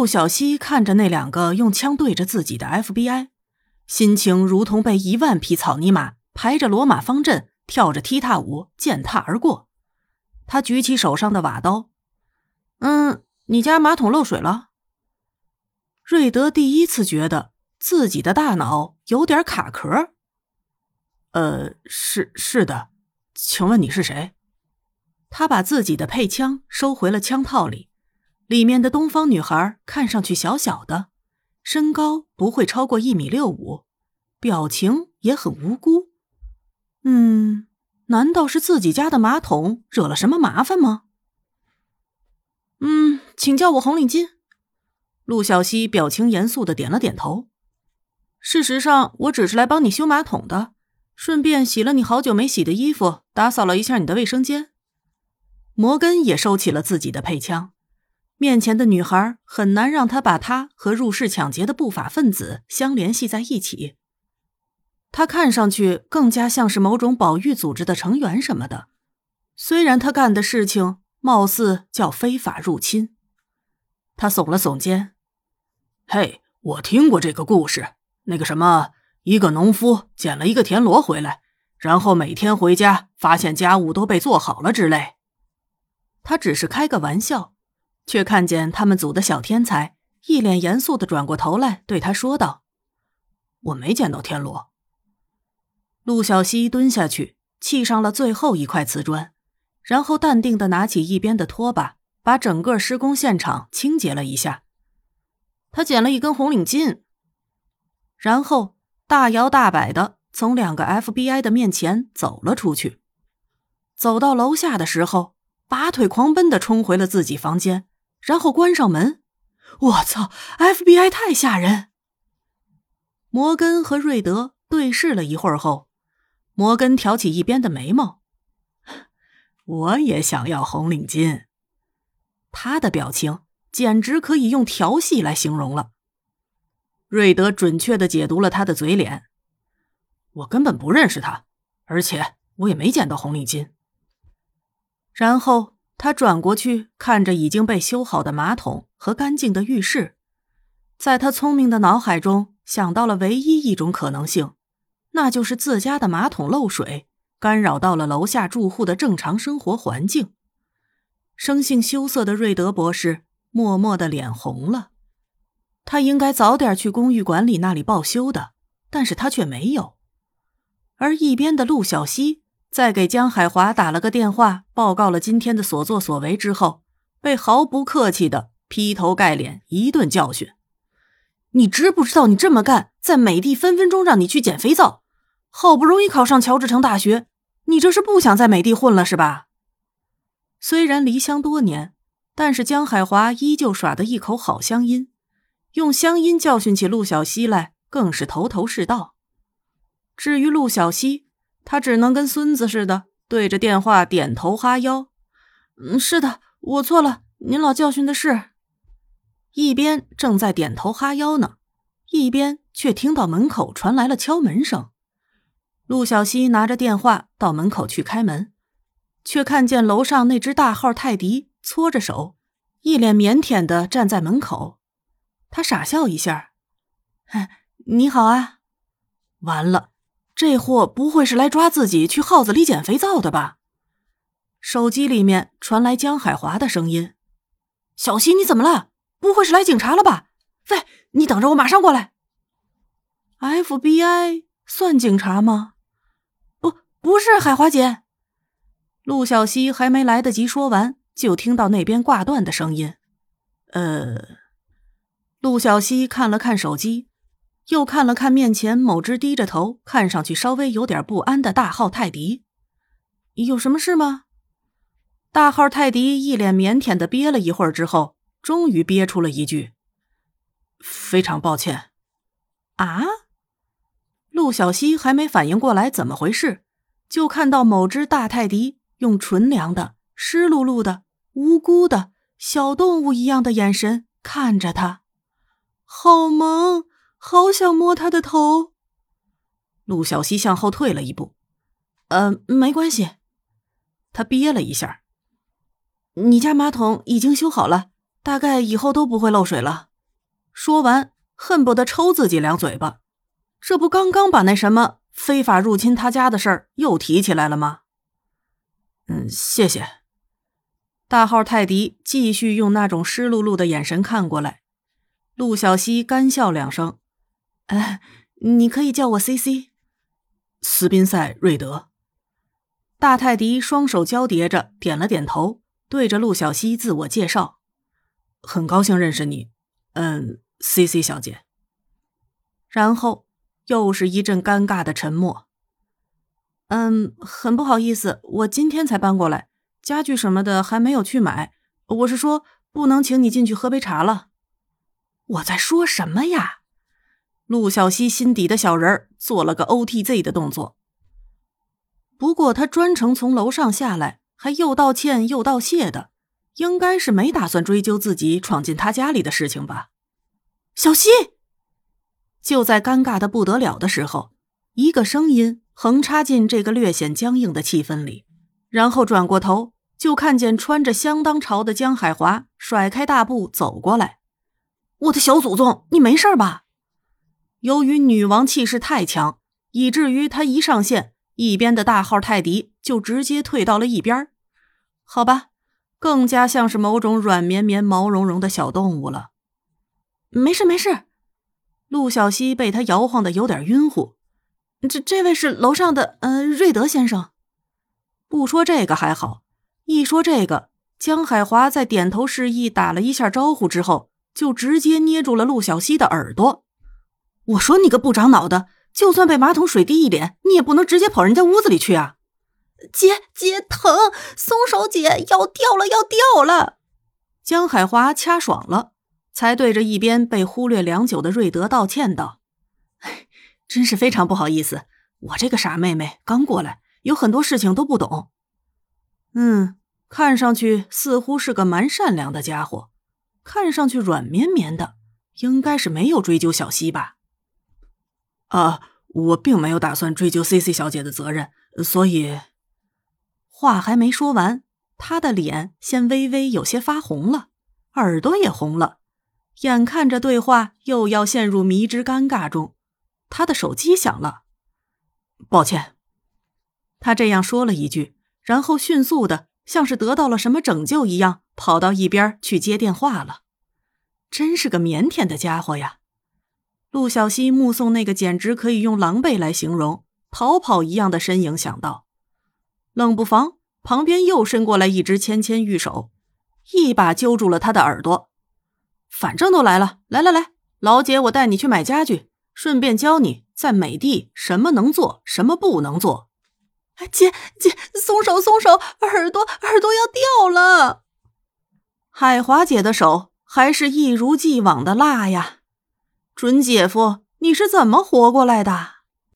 陆小西看着那两个用枪对着自己的 FBI，心情如同被一万匹草泥马排着罗马方阵，跳着踢踏舞践踏而过。他举起手上的瓦刀，嗯，你家马桶漏水了。瑞德第一次觉得自己的大脑有点卡壳。呃，是是的，请问你是谁？他把自己的配枪收回了枪套里，里面的东方女孩看上去小小的，身高不会超过一米六五，表情也很无辜。嗯，难道是自己家的马桶惹了什么麻烦吗？嗯，请叫我红领巾。陆小西表情严肃的点了点头。事实上，我只是来帮你修马桶的，顺便洗了你好久没洗的衣服，打扫了一下你的卫生间。摩根也收起了自己的配枪，面前的女孩很难让他把她和入室抢劫的不法分子相联系在一起。他看上去更加像是某种保育组织的成员什么的，虽然他干的事情貌似叫非法入侵。他耸了耸肩：“嘿，我听过这个故事，那个什么，一个农夫捡了一个田螺回来，然后每天回家发现家务都被做好了之类。”他只是开个玩笑，却看见他们组的小天才一脸严肃的转过头来对他说道：“我没捡到天螺。”陆小西蹲下去，砌上了最后一块瓷砖，然后淡定的拿起一边的拖把，把整个施工现场清洁了一下。他捡了一根红领巾，然后大摇大摆的从两个 FBI 的面前走了出去。走到楼下的时候。拔腿狂奔的冲回了自己房间，然后关上门。我操！FBI 太吓人。摩根和瑞德对视了一会儿后，摩根挑起一边的眉毛：“我也想要红领巾。”他的表情简直可以用调戏来形容了。瑞德准确的解读了他的嘴脸：“我根本不认识他，而且我也没捡到红领巾。”然后他转过去看着已经被修好的马桶和干净的浴室，在他聪明的脑海中想到了唯一一种可能性，那就是自家的马桶漏水，干扰到了楼下住户的正常生活环境。生性羞涩的瑞德博士默默的脸红了，他应该早点去公寓管理那里报修的，但是他却没有。而一边的陆小西。在给江海华打了个电话，报告了今天的所作所为之后，被毫不客气的劈头盖脸一顿教训。你知不知道，你这么干，在美帝分分钟让你去捡肥皂。好不容易考上乔治城大学，你这是不想在美帝混了是吧？虽然离乡多年，但是江海华依旧耍得一口好乡音，用乡音教训起陆小西来，更是头头是道。至于陆小西，他只能跟孙子似的对着电话点头哈腰。嗯，是的，我错了。您老教训的是。一边正在点头哈腰呢，一边却听到门口传来了敲门声。陆小西拿着电话到门口去开门，却看见楼上那只大号泰迪搓着手，一脸腼腆的站在门口。他傻笑一下：“你好啊。”完了。这货不会是来抓自己去耗子里捡肥皂的吧？手机里面传来江海华的声音：“小溪，你怎么了？不会是来警察了吧？喂，你等着，我马上过来。”FBI 算警察吗？不，不是海华姐。陆小西还没来得及说完，就听到那边挂断的声音。呃，陆小西看了看手机。又看了看面前某只低着头、看上去稍微有点不安的大号泰迪，有什么事吗？大号泰迪一脸腼腆的憋了一会儿之后，终于憋出了一句：“非常抱歉。”啊！陆小西还没反应过来怎么回事，就看到某只大泰迪用纯良的、湿漉漉的、无辜的小动物一样的眼神看着他，好萌。好想摸他的头。陆小西向后退了一步，呃，没关系。他憋了一下。你家马桶已经修好了，大概以后都不会漏水了。说完恨不得抽自己两嘴巴。这不刚刚把那什么非法入侵他家的事儿又提起来了吗？嗯，谢谢。大号泰迪继续用那种湿漉漉的眼神看过来，陆小西干笑两声：“哎，你可以叫我 C C。”斯宾塞瑞德。大泰迪双手交叠着，点了点头，对着陆小西自我介绍：“很高兴认识你，嗯，C C 小姐。”然后又是一阵尴尬的沉默。“嗯，很不好意思，我今天才搬过来。”家具什么的还没有去买，我是说不能请你进去喝杯茶了。我在说什么呀？陆小西心底的小人儿做了个 O T Z 的动作。不过他专程从楼上下来，还又道歉又道谢的，应该是没打算追究自己闯进他家里的事情吧？小西，就在尴尬的不得了的时候，一个声音横插进这个略显僵硬的气氛里。然后转过头，就看见穿着相当潮的江海华甩开大步走过来。我的小祖宗，你没事吧？由于女王气势太强，以至于她一上线，一边的大号泰迪就直接退到了一边。好吧，更加像是某种软绵绵、毛茸茸的小动物了。没事没事，陆小西被他摇晃的有点晕乎。这这位是楼上的，呃，瑞德先生。不说这个还好，一说这个，江海华在点头示意、打了一下招呼之后，就直接捏住了陆小西的耳朵。我说你个不长脑的，就算被马桶水滴一脸，你也不能直接跑人家屋子里去啊！姐姐疼，松手姐，要掉了，要掉了！江海华掐爽了，才对着一边被忽略良久的瑞德道歉道：“真是非常不好意思，我这个傻妹妹刚过来。”有很多事情都不懂，嗯，看上去似乎是个蛮善良的家伙，看上去软绵绵的，应该是没有追究小西吧？啊，我并没有打算追究 C C 小姐的责任，所以话还没说完，他的脸先微微有些发红了，耳朵也红了，眼看着对话又要陷入迷之尴尬中，他的手机响了，抱歉。他这样说了一句，然后迅速的，像是得到了什么拯救一样，跑到一边去接电话了。真是个腼腆的家伙呀！陆小西目送那个简直可以用狼狈来形容、逃跑一样的身影，想到，冷不防旁边又伸过来一只纤纤玉手，一把揪住了他的耳朵。反正都来了，来来来，老姐，我带你去买家具，顺便教你在美的什么能做，什么不能做。姐姐，松手松手，耳朵耳朵要掉了。海华姐的手还是一如既往的辣呀，准姐夫，你是怎么活过来的？